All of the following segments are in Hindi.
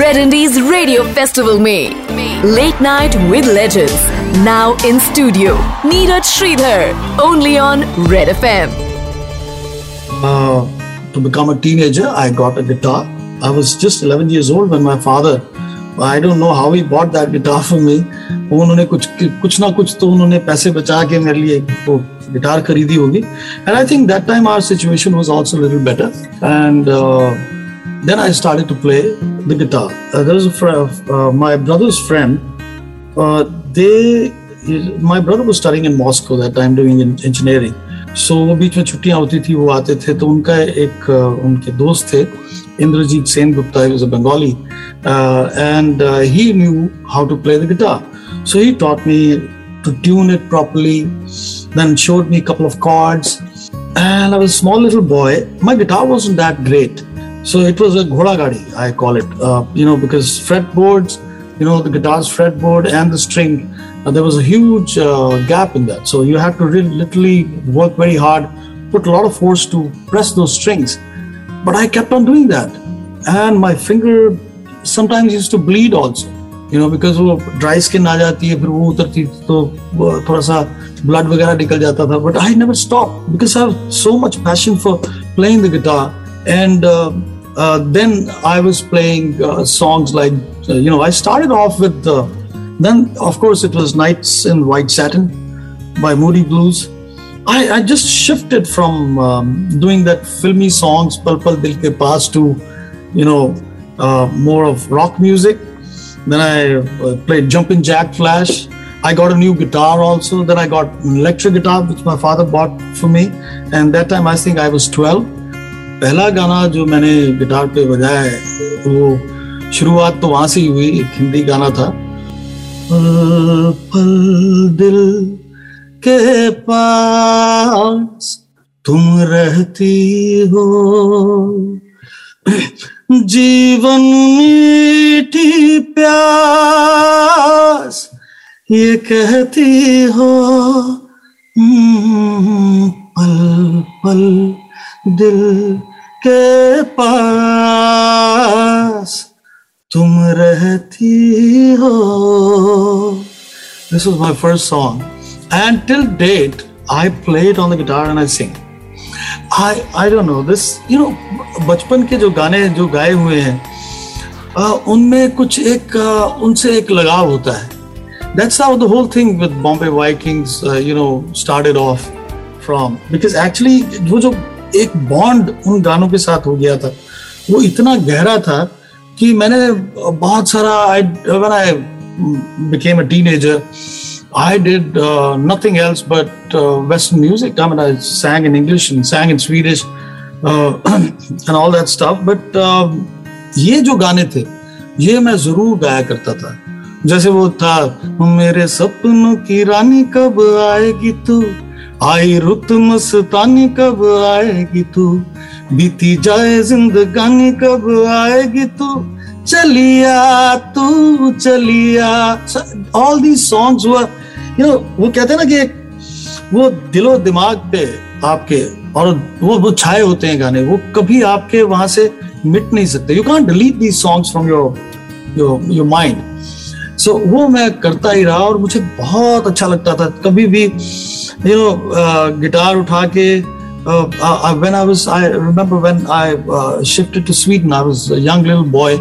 Red Indies Radio Festival में Late Night with Legends now in studio Neeraj Sridhar only on Red FM. Uh, to become a teenager, I got a guitar. I was just 11 years old when my father, I don't know how he bought that guitar for me. वो उन्होंने कुछ कुछ ना कुछ तो उन्होंने पैसे बचा के मेरे लिए वो गिटार खरीदी होगी। And I think that time our situation was also little better and then I start to play the guitar my brother's friend they my brother was staring in Moscow that time doing engineering so वो बीच में छुट्टियाँ होती थी, वो आते थे तो उनका एक उनके दोस्त थे, Indrajit Sen Gupta is a Bengali and he knew how to play the guitar so he taught me to tune it properly then showed me a couple of chords and i was a small little boy my guitar wasn't that great so it was a ghoda gadi i call it uh, you know because fretboards you know the guitar's fretboard and the string uh, there was a huge uh, gap in that. So you had to really literally work very hard, put a lot of force to press those strings. But I kept on doing that. And my finger sometimes used to bleed also. You know, because वो dry skin आ जाती है फिर वो उतरती तो थोड़ा सा blood वगैरह निकल जाता था so much passion for playing the guitar and uh, uh, then I was playing uh, songs like uh, you know I started off with uh, then, of course, it was Nights in White Satin by Moody Blues. I, I just shifted from um, doing that filmy songs, Pal Pal Dil Ke Paas, to, you know, uh, more of rock music. Then I uh, played Jumpin' Jack Flash. I got a new guitar also. Then I got an electric guitar, which my father bought for me. And that time I think I was 12. पहला गाना जो मैंने गिटार पे बजाया है वो शुरुआत तो वहाँ से ही हुई एक हिंदी गाना था पल पल दिल के पास तुम रहती हो जीवन मीठी प्यास, ये कहती हो हम्म, पल पल, दिल के पास। तुम रहती हो। This is my first song and till date I play it on the guitar and I sing I I don't know this you know बचपन के जो गाने जो गाए हुए हैं उनमें कुछ एक उनसे एक लगाव होता है That's how the whole thing with Bombay Vikings uh, you know started off from because actually वो जो एक बॉन्ड उन गानों के साथ हो गया था वो इतना गहरा था कि मैंने बहुत सारा I when I became a teenager I did uh, nothing else but uh, Western music. I mean, I sang in English and sang in Swedish uh, and all that stuff. But uh, ये जो गाने थे ये मैं ज़रूर गाया करता था जैसे वो था मेरे सपनों की रानी कब आएगी तू आई रुत मस्तानी कब आएगी तू बीती जाए जिंदगानी कब आएगी तू चलिया तू चलिया ऑल दी सॉन्ग्स हुआ यू नो वो कहते हैं ना कि वो दिलो दिमाग पे आपके और वो वो छाए होते हैं गाने वो कभी आपके वहाँ से मिट नहीं सकते। You can delete these songs from your your mind so वो मैं करता ही रहा और मुझे बहुत अच्छा लगता था। कभी भी यू नो गिटार उठा के uh, uh, I remember when I uh, shifted to Sweden, I was a young little boy.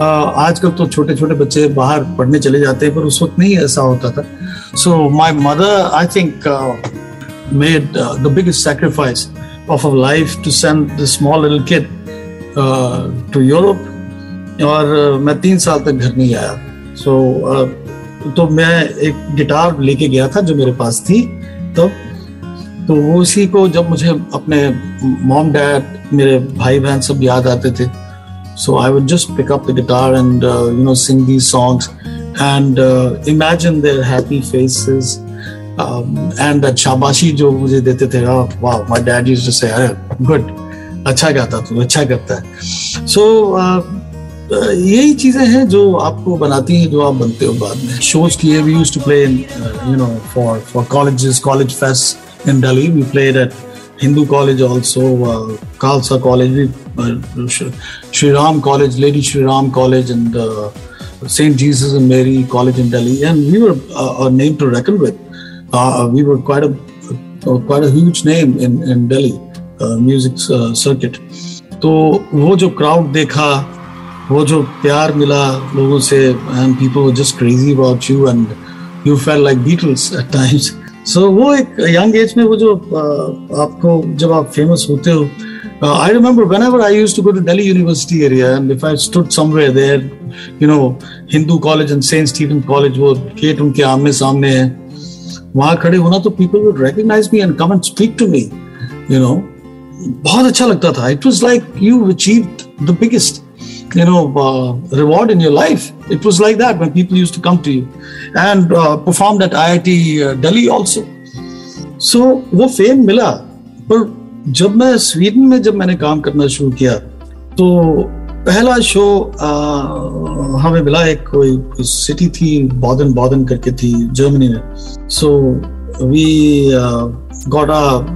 Uh, आजकल तो छोटे छोटे बच्चे बाहर पढ़ने चले जाते हैं पर उस वक्त नहीं ऐसा होता था। So my mother I think made the biggest sacrifice of a life to send the small little kid to Europe और uh, मैं तीन साल तक घर नहीं आया। सो so, uh, तो मैं एक गिटार लेके गया था जो मेरे पास थी तब। तो तो उसी को जब मुझे अपने मॉम डैड मेरे भाई बहन सब याद आते थे। So I would just pick up the guitar and you know sing these songs And imagine their happy faces and that शाबाशी जो मुझे देते थे वाह माय डैड यूज्ड टू से अरे गुड अच्छा गाता तू अच्छा करता है सो so, uh, uh, यही चीजें हैं जो आपको बनाती हैं जो आप बनते हो बाद में शोज किए we used to play in you know for for colleges college fest in Delhi. We played at Hindu College also, uh, Khalsa College, uh, Sri Ram College, Lady Sri Ram College, and uh, St. Jesus and Mary College in Delhi, and we were uh, a name to reckon with. Uh, we were quite a uh, quite a huge name in in Delhi uh, music uh, circuit. तो वो जो क्राउड देखा वो जो प्यार मिला लोगों से and people were just crazy about you and you fell like Beatles at times so वो एक यंग एज में वो जो uh, आपको जब आप फेमस होते हो Uh, I remember whenever I used to go to Delhi University area, and if I stood somewhere there, you know, Hindu College and Saint Stephen College, वो गेट उनके आमने सामने है वहां खड़े होना तो people would recognize me and come and speak to me, you know. बहुत अच्छा लगता था. It was like you achieved the biggest, you know, uh, reward in your life. It was like that when people used to come to you and uh, performed at IIT uh, Delhi also. So वो fame मिला, पर जब मैं स्वीडन में जब मैंने काम करना शुरू किया तो पहला शो आ, हमें मिला एक कोई सिटी थी बॉदन बॉदन करके थी जर्मनी में। So we got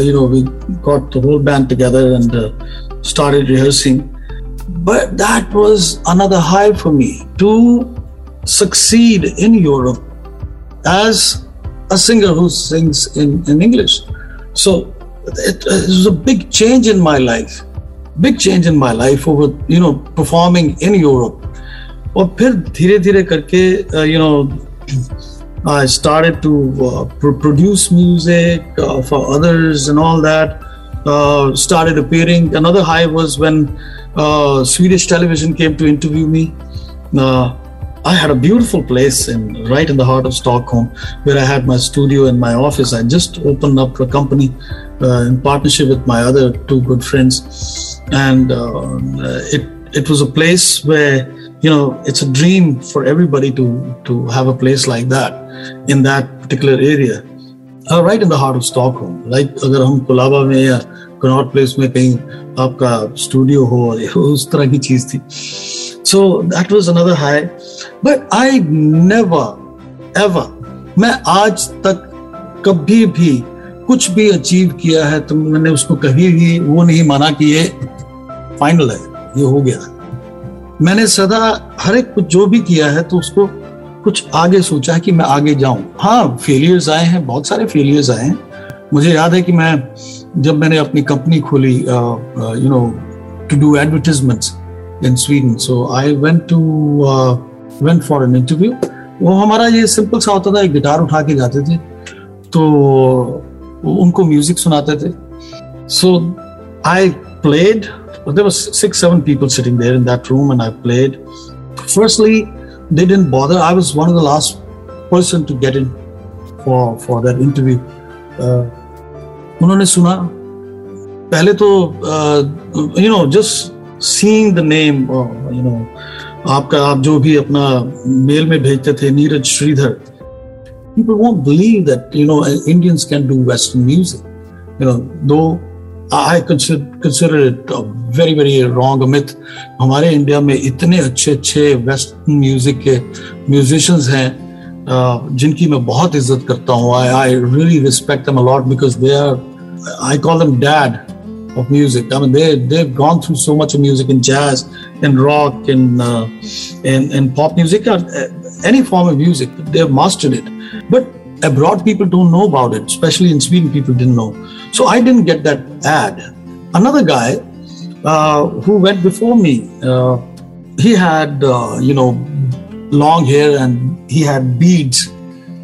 you know we got the whole band together and started rehearsing but that was another high for me to succeed in Europe as a singer who sings in in English so it, it was a big change in my life big change in my life over you know performing in Europe और फिर धीरे धीरे करके you know I started to uh, produce music uh, for others and all that. Uh, started appearing. Another high was when uh, Swedish television came to interview me. Uh, I had a beautiful place in right in the heart of Stockholm, where I had my studio and my office. I just opened up a company uh, in partnership with my other two good friends, and uh, it it was a place where you know it's a dream for everybody to to have a place like that in that particular area, uh, right in the heart of Stockholm. Like अगर हम कुलाबा में या कनॉट प्लेस में कहीं आपका स्टूडियो हो उस तरह की चीज थी so that was another high but i never ever मैं आज तक कभी भी कुछ भी अचीव किया है तो मैंने उसको कभी भी वो नहीं माना कि ये फाइनल है, ये हो गया मैंने सदा हर एक कुछ जो भी किया है तो उसको कुछ आगे सोचा है कि मैं आगे जाऊँ। हाँ फेलियर्स आए हैं, बहुत सारे फेलियर्स आए हैं। मुझे याद है कि मैं जब मैंने अपनी कंपनी खोली you know to do advertisements in Sweden so I went to went for an interview वो हमारा ये सिंपल सा होता था, एक गिटार उठा के जाते थे। तो उनको म्यूज़िक सुनाते थे। So I played six seven people sitting there in that room and I played firstly they didn't bother I was one of the last person to get in for for that interview उन्होंने सुना। पहले तो you know just seeing the name you know आपका, आप जो भी अपना मेल में भेजते थे, Neeraj Shridhar people won't believe that you know Indians can do Western music. You know, though I consider consider it a very very wrong myth. हमारे इंडिया में इतने अच्छे अच्छे वेस्टर्न म्यूज़िक के म्यूजिशियंस हैं जिनकी मैं बहुत इज़्ज़त करता हूँ I I really respect them a lot because they are I call them dad of music. I mean, they they've gone through so much of music in jazz, in rock, in uh, in, in pop music, or any form of music. They've mastered it. But abroad, people don't know about it, especially in Sweden, people didn't know. So I didn't get that ad. Another guy uh, who went before me, uh, he had, uh, you know, long hair and he had beads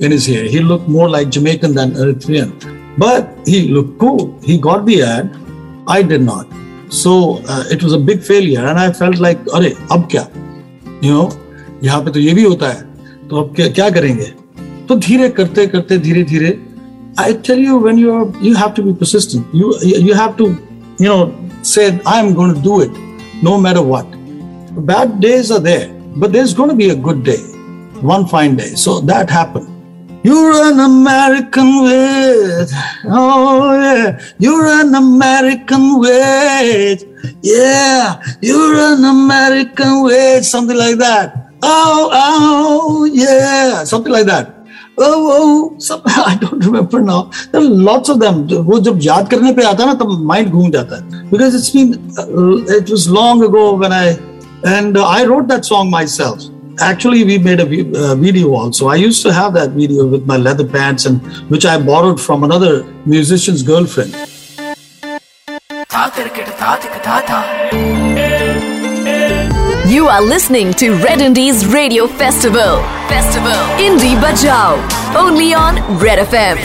in his hair. He looked more like Jamaican than Eritrean. But he looked cool. He got the ad. I did not. So uh, it was a big failure. And I felt like, अरे अब क्या? You know, यहाँ पे तो ये भी होता है तो अब क्या क्या करेंगे तो धीरे करते करते धीरे धीरे I tell you when you are you have to be persistent. You you have to you know say I am going to do it no matter what. Bad days are there, but there's going to be a good day, one fine day. So that happened. You're an American with, oh yeah, you're an American with, yeah, you're an American with, something like that. Oh, oh, yeah, something like that. I don't remember now there lots of them वो जब याद करने पे आता है ना तब माइंड घूम जाता है because it's been it was long ago when I and I wrote that song myself actually we made a uh, video also. I used to have that video with my leather pants and which i borrowed from another musician's girlfriend. You are listening to red indies radio festival. Festival. Indie bajao. Only on red fm